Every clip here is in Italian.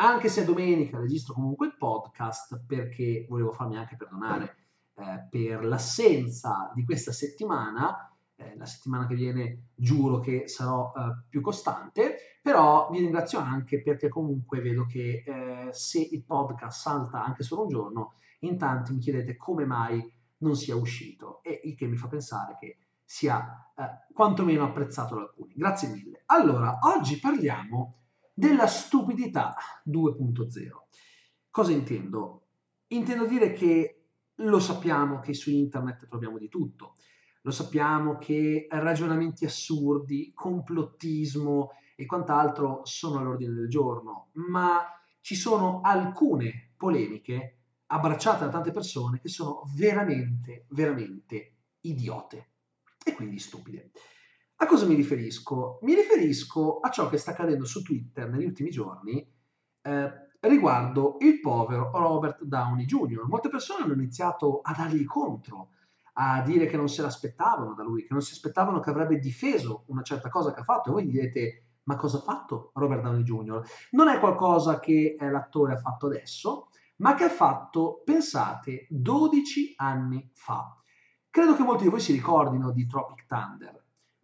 anche se domenica registro comunque il podcast perché volevo farmi anche perdonare eh, per l'assenza di questa settimana. Eh, la settimana che viene giuro che sarò eh, più costante, però vi ringrazio anche perché comunque vedo che eh, se il podcast salta anche solo un giorno, in tanti mi chiedete come mai non sia uscito e il che mi fa pensare che sia eh, quantomeno apprezzato da alcuni. Grazie mille. Allora, oggi parliamo della stupidità 2.0. Cosa intendo? Intendo dire che lo sappiamo che su internet troviamo di tutto, lo sappiamo che ragionamenti assurdi, complottismo e quant'altro sono all'ordine del giorno, ma ci sono alcune polemiche abbracciate da tante persone che sono veramente, veramente idiote e quindi stupide. A cosa mi riferisco? Mi riferisco a ciò che sta accadendo su Twitter negli ultimi giorni eh, riguardo il povero Robert Downey Jr. Molte persone hanno iniziato a dargli contro, a dire che non se l'aspettavano da lui, che non si aspettavano che avrebbe difeso una certa cosa che ha fatto. E voi gli direte, ma cosa ha fatto Robert Downey Jr.? Non è qualcosa che eh, l'attore ha fatto adesso, ma che ha fatto, pensate, 12 anni fa. Credo che molti di voi si ricordino di Tropic Thunder.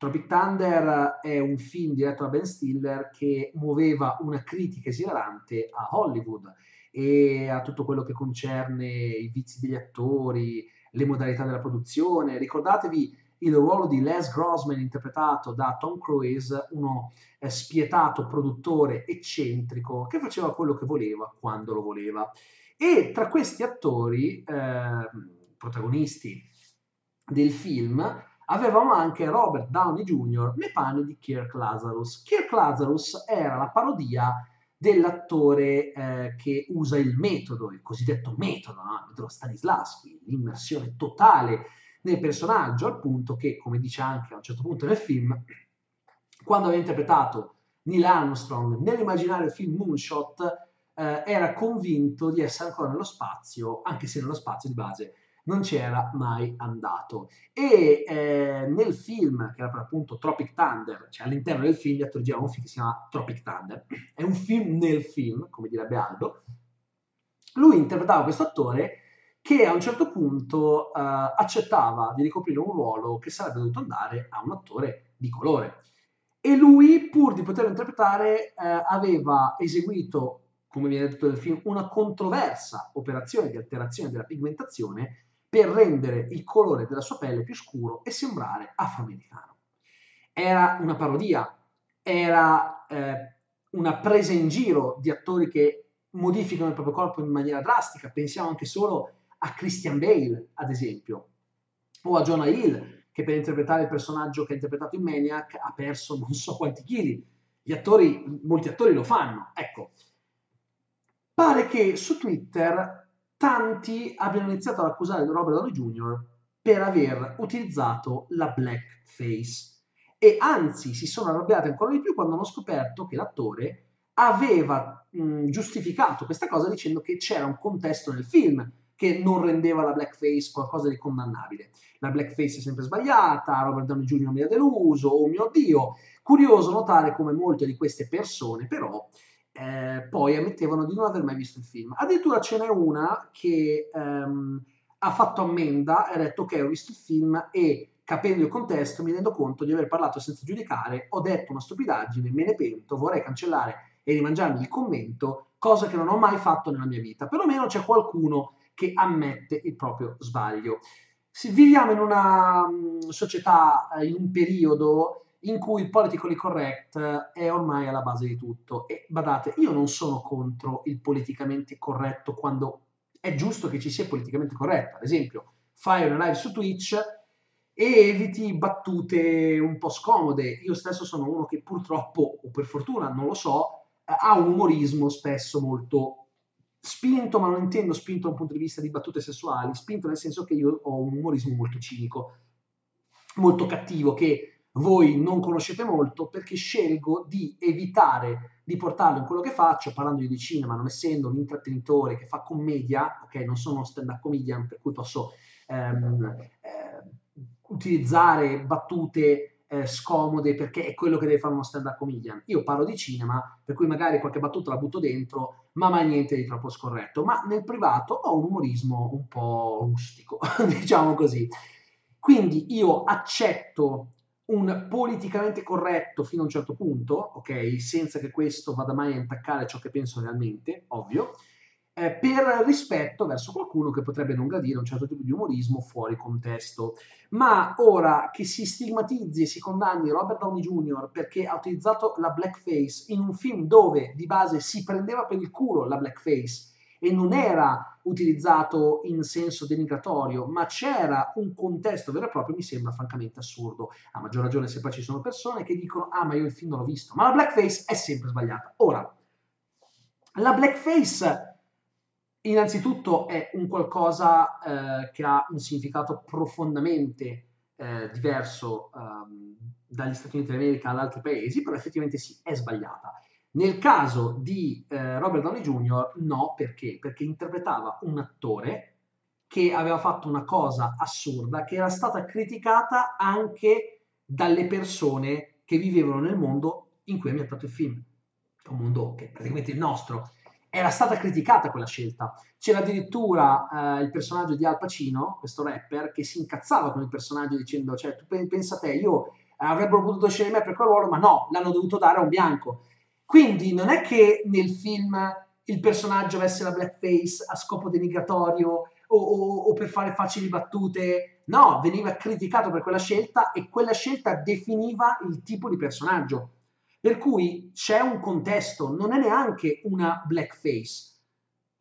Tropic Thunder è un film diretto da Ben Stiller che muoveva una critica esilarante a Hollywood e a tutto quello che concerne i vizi degli attori, le modalità della produzione. Ricordatevi il ruolo di Les Grossman interpretato da Tom Cruise, uno eh, spietato produttore eccentrico che faceva quello che voleva quando lo voleva. E tra questi attori eh, protagonisti del film avevamo anche Robert Downey Jr. nei panni di Kirk Lazarus. Kirk Lazarus era la parodia dell'attore eh, che usa il metodo, il cosiddetto metodo, no? metodo Stanislavski, l'immersione totale nel personaggio, al punto che, come dice anche a un certo punto nel film, quando aveva interpretato Neil Armstrong nell'immaginario film Moonshot, eh, era convinto di essere ancora nello spazio, anche se nello spazio di base non c'era mai andato. E eh, nel film, che era per appunto Tropic Thunder, cioè all'interno del film, gli attori giravano un film che si chiama Tropic Thunder, è un film nel film, come direbbe Aldo, lui interpretava questo attore che a un certo punto eh, accettava di ricoprire un ruolo che sarebbe dovuto andare a un attore di colore. E lui, pur di poterlo interpretare, eh, aveva eseguito, come viene detto nel film, una controversa operazione di alterazione della pigmentazione per rendere il colore della sua pelle più scuro e sembrare afroamericano. Era una parodia, era eh, una presa in giro di attori che modificano il proprio corpo in maniera drastica. Pensiamo anche solo a Christian Bale, ad esempio, o a Jonah Hill, che per interpretare il personaggio che ha interpretato in Maniac ha perso non so quanti chili. Gli attori, molti attori lo fanno. Ecco, pare che su Twitter tanti abbiano iniziato ad accusare Robert Downey Jr. per aver utilizzato la blackface e anzi si sono arrabbiati ancora di più quando hanno scoperto che l'attore aveva mh, giustificato questa cosa dicendo che c'era un contesto nel film che non rendeva la blackface qualcosa di condannabile. La blackface è sempre sbagliata, Robert Downey Jr. mi ha deluso, oh mio Dio. Curioso notare come molte di queste persone però eh, poi ammettevano di non aver mai visto il film. Addirittura ce n'è una che ehm, ha fatto ammenda e ha detto ok ho visto il film e capendo il contesto mi rendo conto di aver parlato senza giudicare, ho detto una stupidaggine, me ne pento, vorrei cancellare e rimangiarmi il commento, cosa che non ho mai fatto nella mia vita. Perlomeno c'è qualcuno che ammette il proprio sbaglio. Se viviamo in una um, società, eh, in un periodo in cui il politically correct è ormai alla base di tutto. E badate, io non sono contro il politicamente corretto quando è giusto che ci sia politicamente corretto. Ad esempio, fai una live su Twitch e eviti battute un po' scomode. Io stesso sono uno che purtroppo, o per fortuna, non lo so, ha un umorismo spesso molto spinto, ma non intendo spinto da un punto di vista di battute sessuali, spinto nel senso che io ho un umorismo molto cinico, molto cattivo, che voi non conoscete molto perché scelgo di evitare di portarlo in quello che faccio, parlando di cinema, non essendo un intrattenitore che fa commedia, ok, non sono stand-up comedian, per cui posso ehm, eh, utilizzare battute eh, scomode perché è quello che deve fare uno stand-up comedian. Io parlo di cinema, per cui magari qualche battuta la butto dentro, ma mai niente di troppo scorretto. Ma nel privato ho un umorismo un po' rustico, diciamo così. Quindi io accetto un politicamente corretto fino a un certo punto, ok? Senza che questo vada mai a intaccare ciò che penso realmente, ovvio eh, per rispetto verso qualcuno che potrebbe non gradire un certo tipo di umorismo fuori contesto. Ma ora che si stigmatizzi e si condanni Robert Downey Jr. perché ha utilizzato la blackface in un film dove di base si prendeva per il culo la blackface e non era utilizzato in senso denigratorio, ma c'era un contesto vero e proprio, mi sembra francamente assurdo. A maggior ragione se poi ci sono persone che dicono ah ma io il film non l'ho visto, ma la blackface è sempre sbagliata. Ora, la blackface innanzitutto è un qualcosa eh, che ha un significato profondamente eh, diverso um, dagli Stati Uniti d'America ad altri paesi, però effettivamente sì, è sbagliata. Nel caso di eh, Robert Downey Jr., no, perché? Perché interpretava un attore che aveva fatto una cosa assurda, che era stata criticata anche dalle persone che vivevano nel mondo in cui è ambientato il film. Un mondo che è praticamente il nostro era stata criticata quella scelta. C'era addirittura eh, il personaggio di Al Pacino, questo rapper, che si incazzava con il personaggio dicendo, cioè, tu pensa te, io avrebbero potuto scegliere me per quel ruolo, ma no, l'hanno dovuto dare a un bianco. Quindi non è che nel film il personaggio avesse la blackface a scopo denigratorio o, o, o per fare facili battute, no, veniva criticato per quella scelta e quella scelta definiva il tipo di personaggio. Per cui c'è un contesto, non è neanche una blackface,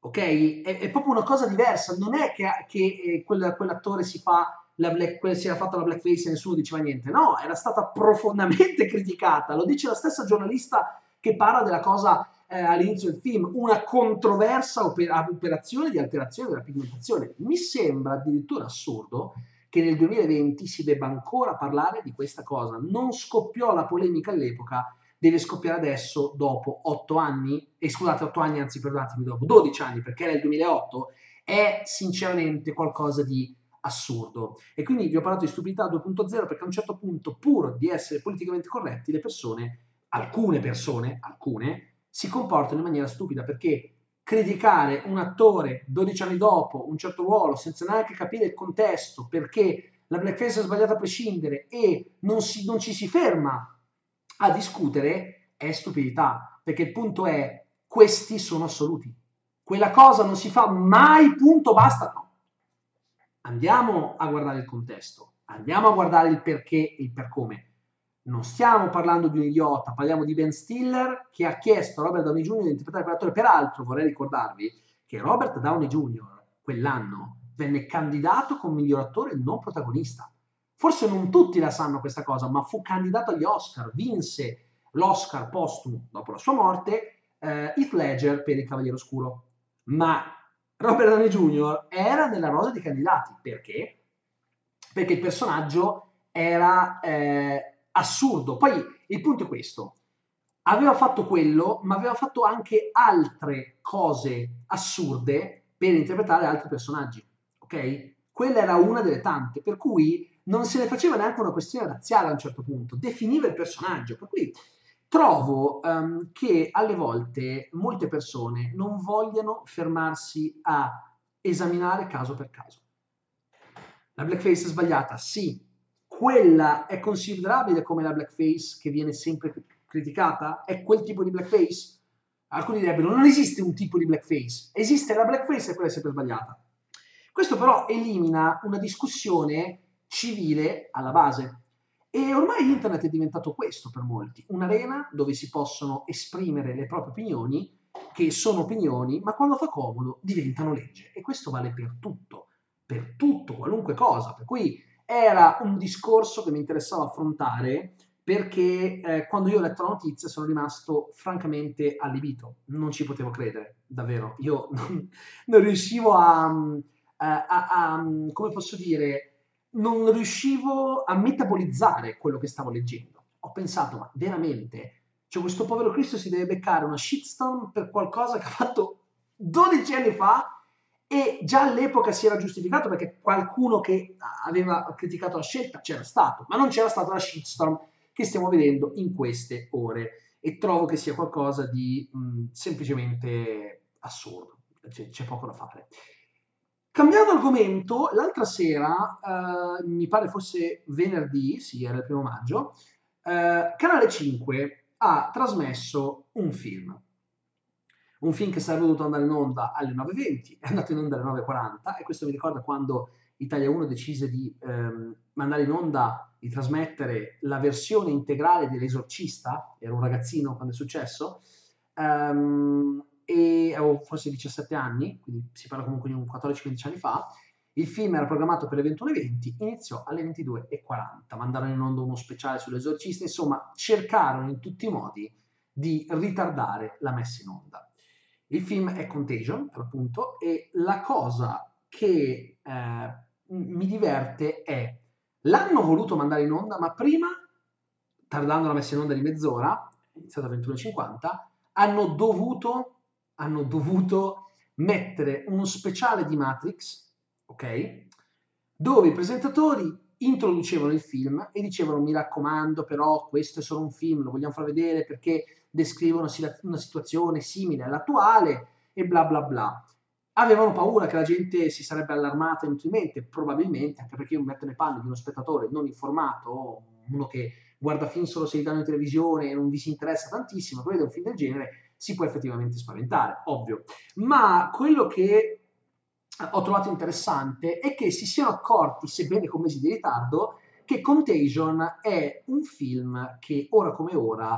ok? È, è proprio una cosa diversa, non è che, che eh, quel, quell'attore si fa la black, si era fatto la blackface e nessuno diceva niente, no, era stata profondamente criticata, lo dice la stessa giornalista che parla della cosa eh, all'inizio del film, una controversa oper- operazione di alterazione della pigmentazione. Mi sembra addirittura assurdo che nel 2020 si debba ancora parlare di questa cosa. Non scoppiò la polemica all'epoca deve scoppiare adesso dopo 8 anni, e scusate 8 anni, anzi perdonatemi, dopo 12 anni, perché era il 2008, è sinceramente qualcosa di assurdo. E quindi vi ho parlato di stupidità 2.0 perché a un certo punto, pur di essere politicamente corretti, le persone, alcune persone, alcune, si comportano in maniera stupida perché criticare un attore 12 anni dopo un certo ruolo senza neanche capire il contesto perché la blackface è sbagliata a prescindere e non, si, non ci si ferma a discutere è stupidità, perché il punto è questi sono assoluti. Quella cosa non si fa mai, punto, basta, no. Andiamo a guardare il contesto, andiamo a guardare il perché e il per come. Non stiamo parlando di un idiota, parliamo di Ben Stiller che ha chiesto a Robert Downey Jr. di interpretare quell'attore. Peraltro vorrei ricordarvi che Robert Downey Jr. quell'anno venne candidato come miglior attore non protagonista. Forse non tutti la sanno questa cosa, ma fu candidato agli Oscar, vinse l'Oscar postumo dopo la sua morte, eh, Heath Ledger per Il Cavaliere Oscuro. Ma Robert Downey Jr. era nella rosa dei candidati. Perché? Perché il personaggio era eh, assurdo. Poi il punto è questo. Aveva fatto quello, ma aveva fatto anche altre cose assurde per interpretare altri personaggi. Ok? Quella era una delle tante, per cui non se ne faceva neanche una questione razziale a un certo punto, definiva il personaggio, per cui trovo um, che alle volte molte persone non vogliano fermarsi a esaminare caso per caso. La blackface è sbagliata? Sì. Quella è considerabile come la blackface che viene sempre criticata? È quel tipo di blackface? Alcuni direbbero non esiste un tipo di blackface, esiste la blackface e quella è sempre sbagliata. Questo però elimina una discussione civile alla base. E ormai internet è diventato questo per molti, un'arena dove si possono esprimere le proprie opinioni, che sono opinioni, ma quando fa comodo diventano legge. E questo vale per tutto, per tutto, qualunque cosa. Per cui era un discorso che mi interessava affrontare perché eh, quando io ho letto la notizia sono rimasto francamente allibito, non ci potevo credere, davvero, io non, non riuscivo a, a, a, a, come posso dire, non riuscivo a metabolizzare quello che stavo leggendo. Ho pensato, ma veramente, cioè questo povero Cristo si deve beccare una shitstorm per qualcosa che ha fatto 12 anni fa e già all'epoca si era giustificato perché qualcuno che aveva criticato la scelta c'era stato, ma non c'era stata la shitstorm che stiamo vedendo in queste ore e trovo che sia qualcosa di mh, semplicemente assurdo, c'è, c'è, poco da fare. Cambiando argomento, l'altra sera, eh, mi pare fosse venerdì, sì, era il primo maggio, eh, Canale 5 ha trasmesso un film. Un film che sarebbe dovuto andare in onda alle 9.20, è andato in onda alle 9.40 e questo mi ricorda quando Italia 1 decise di ehm, mandare in onda, di trasmettere la versione integrale dell'esorcista, ero un ragazzino quando è successo, ehm, e avevo forse 17 anni, quindi si parla comunque di un 14-15 anni fa, il film era programmato per le 21.20, iniziò alle 22.40, mandarono in onda uno speciale sull'esorcista, insomma cercarono in tutti i modi di ritardare la messa in onda. Il film è Contagion, per l'appunto, e la cosa che eh, mi diverte è l'hanno voluto mandare in onda, ma prima, tardando la messa in onda di mezz'ora, iniziata alle 21.50, hanno dovuto, hanno dovuto mettere uno speciale di Matrix, ok? Dove i presentatori introducevano il film e dicevano mi raccomando però questo è solo un film, lo vogliamo far vedere perché descrive una, una situazione simile all'attuale e bla bla bla avevano paura che la gente si sarebbe allarmata inutilmente, probabilmente, anche perché io mi metto nei panni di uno spettatore non informato, uno che guarda film solo se li danno in televisione e non vi si interessa tantissimo, che vede un film del genere, si può effettivamente spaventare, ovvio. Ma quello che ho trovato interessante è che si siano accorti, sebbene con mesi di ritardo, che Contagion è un film che ora come ora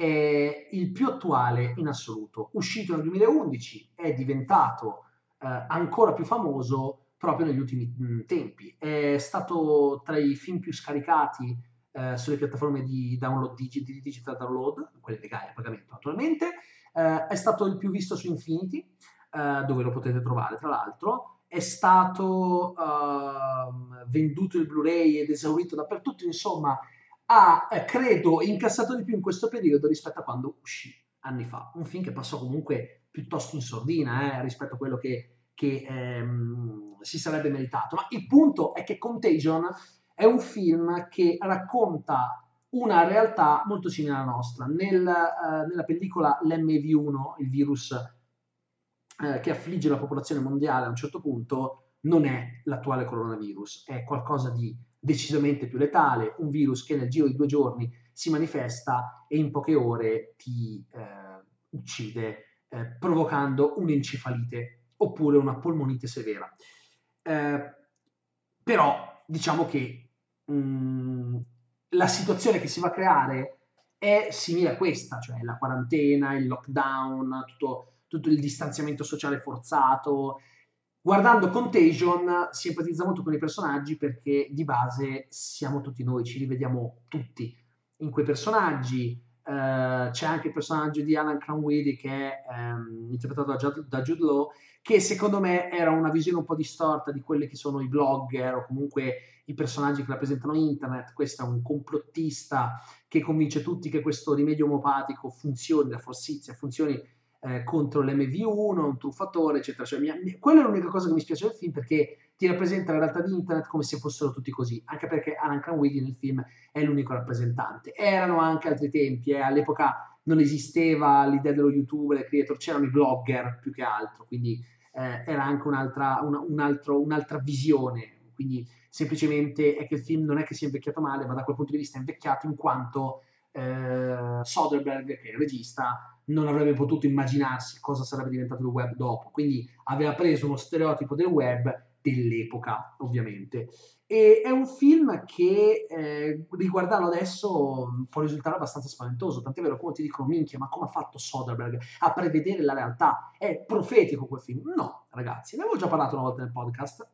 è il più attuale in assoluto. Uscito nel 2011, è diventato eh, ancora più famoso proprio negli ultimi mm, tempi. È stato tra i film più scaricati eh, sulle piattaforme di download di, di digital download, quelle legali a pagamento naturalmente. Eh, è stato il più visto su Infinity, eh, dove lo potete trovare tra l'altro. È stato ehm, venduto il Blu-ray ed esaurito dappertutto, insomma, ha, eh, credo, incassato di più in questo periodo rispetto a quando uscì anni fa. Un film che passò comunque piuttosto in sordina eh, rispetto a quello che, che ehm, si sarebbe meritato. Ma il punto è che Contagion è un film che racconta una realtà molto simile alla nostra. Nel, eh, nella pellicola l'MV1, il virus eh, che affligge la popolazione mondiale a un certo punto, non è l'attuale coronavirus, è qualcosa di decisamente più letale, un virus che nel giro di due giorni si manifesta e in poche ore ti eh, uccide eh, provocando un'encefalite oppure una polmonite severa. Eh, però diciamo che mh, mm, la situazione che si va a creare è simile a questa, cioè la quarantena, il lockdown, tutto, tutto il distanziamento sociale forzato. Guardando Contagion si empatizza molto con i personaggi perché di base siamo tutti noi, ci rivediamo tutti in quei personaggi, Uh, c'è anche il personaggio di Alan Cranwidi che è um, interpretato da Jude, da Jude, Law che secondo me era una visione un po' distorta di quelli che sono i blogger o comunque i personaggi che rappresentano internet. Questo è un complottista che convince tutti che questo rimedio omopatico funzioni, la forsizia funzioni eh, contro l'MV1, un truffatore eccetera cioè, mi, quella è l'unica cosa che mi spiace del film perché ti rappresenta la realtà di internet come se fossero tutti così, anche perché Alan Cranwidi nel film è l'unico rappresentante. Erano anche altri tempi, eh. all'epoca non esisteva l'idea dello youtuber, del creator, c'erano i blogger più che altro, quindi eh, era anche un'altra, una, un altro, un'altra visione, quindi semplicemente è che il film non è che sia invecchiato male, ma da quel punto di vista è invecchiato in quanto eh, Soderbergh, che è il regista, non avrebbe potuto immaginarsi cosa sarebbe diventato il web dopo, quindi aveva preso uno stereotipo del web dell'epoca, ovviamente. E è un film che eh, riguardarlo adesso può risultare abbastanza spaventoso, tant'è vero come ti dicono, minchia, ma come ha fatto Soderbergh a prevedere la realtà? È profetico quel film? No, ragazzi, ne avevo già parlato una volta nel podcast.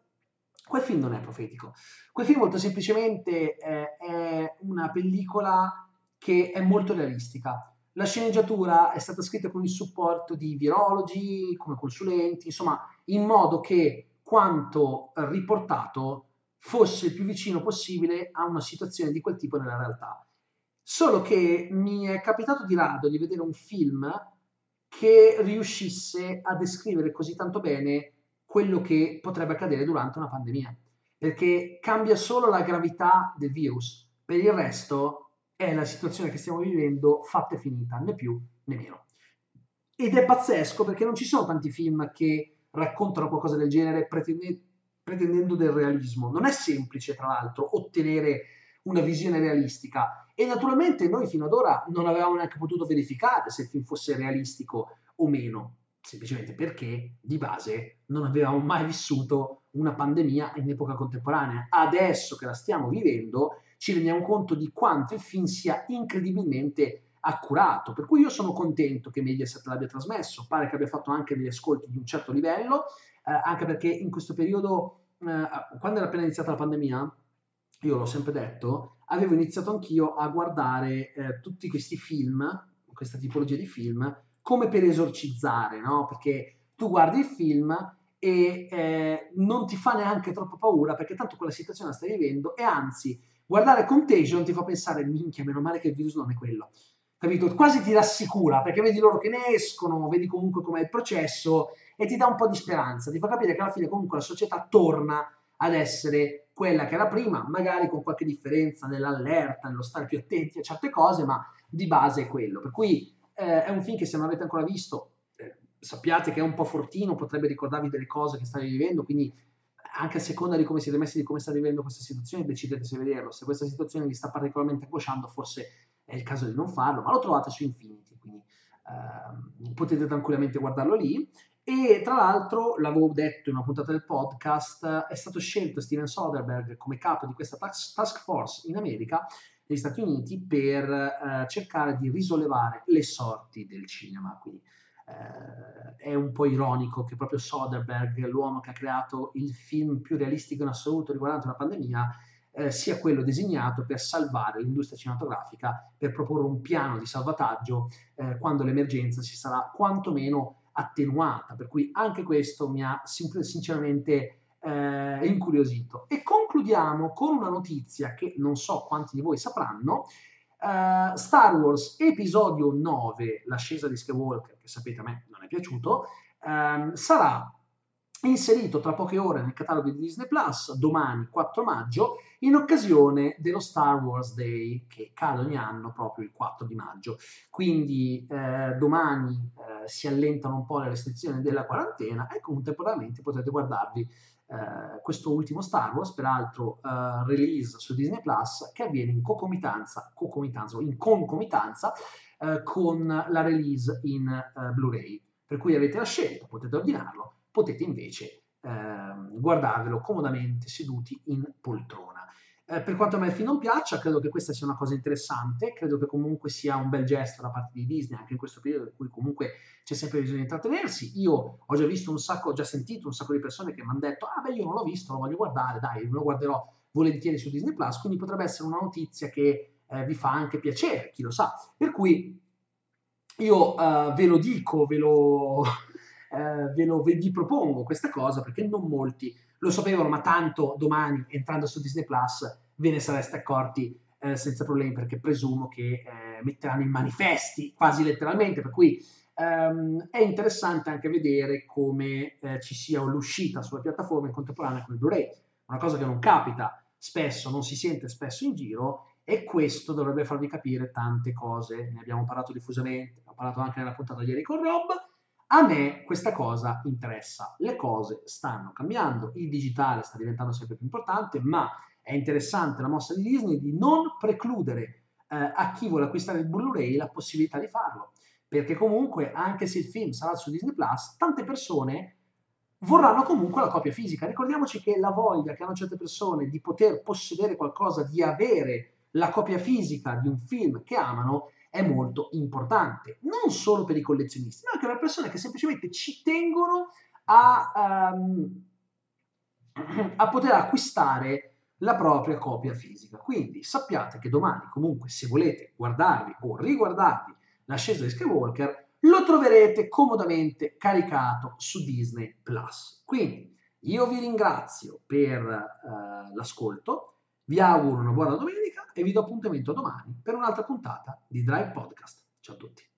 Quel film non è profetico. Quel film molto semplicemente eh, è una pellicola che è molto realistica. La sceneggiatura è stata scritta con il supporto di virologi, come consulenti, insomma, in modo che quanto riportato fosse il più vicino possibile a una situazione di quel tipo nella realtà. Solo che mi è capitato di rado di vedere un film che riuscisse a descrivere così tanto bene quello che potrebbe accadere durante una pandemia, perché cambia solo la gravità del virus, per il resto è la situazione che stiamo vivendo fatta e finita, né più né meno. Ed è pazzesco perché non ci sono tanti film che raccontano qualcosa del genere pretendendo pretendendo del realismo. Non è semplice, tra l'altro, ottenere una visione realistica e naturalmente noi fino ad ora non avevamo neanche potuto verificare se il film fosse realistico o meno, semplicemente perché di base non avevamo mai vissuto una pandemia in epoca contemporanea. Adesso che la stiamo vivendo ci rendiamo conto di quanto il film sia incredibilmente accurato, per cui io sono contento che Mediaset l'abbia trasmesso, pare che abbia fatto anche degli ascolti di un certo livello eh, anche perché in questo periodo, eh, quando era appena iniziata la pandemia, io l'ho sempre detto, avevo iniziato anch'io a guardare eh, tutti questi film, questa tipologia di film, come per esorcizzare, no? Perché tu guardi il film e eh, non ti fa neanche troppo paura perché tanto quella situazione la stai vivendo e anzi guardare Contagion ti fa pensare minchia meno male che il virus non è quello capito? Quasi ti rassicura perché vedi loro che ne escono, vedi comunque com'è il processo e ti dà un po' di speranza, ti fa capire che alla fine comunque la società torna ad essere quella che era prima, magari con qualche differenza nell'allerta, nello stare più attenti a certe cose, ma di base è quello. Per cui eh, è un film che se non avete ancora visto, eh, sappiate che è un po' fortino, potrebbe ricordarvi delle cose che state vivendo, quindi anche a seconda di come siete messi, di come state vivendo questa situazione, decidete se vederlo. Se questa situazione vi sta particolarmente angosciando, forse è il caso di non farlo, ma lo trovate su Infinity, quindi eh, potete tranquillamente guardarlo lì. E tra l'altro, l'avevo detto in una puntata del podcast, è stato scelto Steven Soderbergh come capo di questa task force in America, negli Stati Uniti, per eh, cercare di risollevare le sorti del cinema. Quindi è un po' ironico che proprio Soderbergh, l'uomo che ha creato il film più realistico in assoluto riguardante una pandemia, eh, sia quello designato per salvare l'industria cinematografica, per proporre un piano di salvataggio eh, quando l'emergenza si sarà quantomeno attenuata. Per cui anche questo mi ha sinceramente eh, incuriosito. E concludiamo con una notizia che non so quanti di voi sapranno. Uh, Star Wars episodio 9, l'ascesa di Skywalker, che sapete a me non è piaciuto, um, sarà inserito tra poche ore nel catalogo di Disney Plus, domani 4 maggio, in occasione dello Star Wars Day che cade ogni anno proprio il 4 di maggio. Quindi eh, domani eh, si allentano un po' le restrizioni della quarantena e contemporaneamente potete guardarvi eh, questo ultimo Star Wars, peraltro eh, release su Disney Plus, che avviene in concomitanza, concomitanza, in concomitanza eh, con la release in eh, Blu-ray. Per cui avete la scelta, potete ordinarlo potete invece eh, guardarvelo comodamente seduti in poltrona. Eh, per quanto a me il film non piaccia, credo che questa sia una cosa interessante, credo che comunque sia un bel gesto da parte di Disney, anche in questo periodo in cui comunque c'è sempre bisogno di intrattenersi. Io ho già visto un sacco, ho già sentito un sacco di persone che mi hanno detto, ah beh io non l'ho visto, lo voglio guardare, dai, me lo guarderò volentieri su Disney Plus, quindi potrebbe essere una notizia che eh, vi fa anche piacere, chi lo sa. Per cui io eh, ve lo dico, ve lo, eh, ve lo vi propongo questa cosa perché non molti lo sapevano, ma tanto domani entrando su Disney Plus ve ne sareste accorti eh, senza problemi perché presumo che eh, metteranno in manifesti quasi letteralmente, per cui ehm, è interessante anche vedere come eh, ci sia l'uscita sulla piattaforma in contemporanea con il Blu-ray, una cosa che non capita spesso, non si sente spesso in giro e questo dovrebbe farvi capire tante cose, ne abbiamo parlato diffusamente, ho parlato anche nella puntata di ieri con Rob, a me questa cosa interessa, le cose stanno cambiando, il digitale sta diventando sempre più importante, ma è interessante la mossa di Disney di non precludere eh, a chi vuole acquistare il Blu-ray la possibilità di farlo, perché comunque anche se il film sarà su Disney Plus, tante persone vorranno comunque la copia fisica. Ricordiamoci che la voglia che hanno certe persone di poter possedere qualcosa, di avere la copia fisica di un film che amano, è molto importante, non solo per i collezionisti, ma anche per le persone che semplicemente ci tengono a, um, a poter acquistare la propria copia fisica. Quindi sappiate che domani comunque se volete guardarvi o riguardarvi l'ascesa di Skywalker lo troverete comodamente caricato su Disney Plus. Quindi io vi ringrazio per uh, l'ascolto, vi auguro una buona domenica e vi do appuntamento domani per un'altra puntata di Drive Podcast. Ciao a tutti.